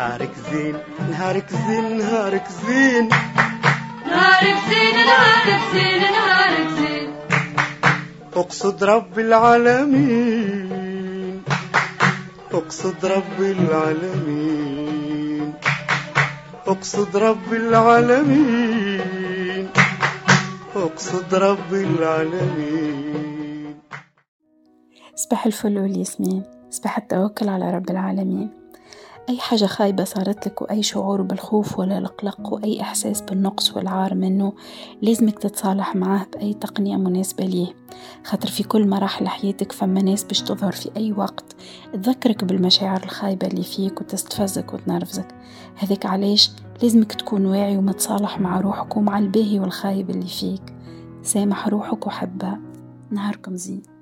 نهارك زين نهارك زين نهارك زين. نهارك زين نهارك زين نهارك زين. أقصد رب العالمين أقصد رب العالمين. أقصد رب العالمين أقصد رب العالمين. صباح الفل والياسمين صباح التوكل على رب العالمين. أي حاجة خايبة صارت لك وأي شعور بالخوف ولا القلق وأي إحساس بالنقص والعار منه لازمك تتصالح معاه بأي تقنية مناسبة ليه. خاطر في كل مراحل حياتك فما ناس باش تظهر في أي وقت. تذكرك بالمشاعر الخايبة اللي فيك وتستفزك وتنرفزك. هذاك علاش؟ لازمك تكون واعي ومتصالح مع روحك ومع الباهي والخايب اللي فيك. سامح روحك وحبها. نهاركم زين.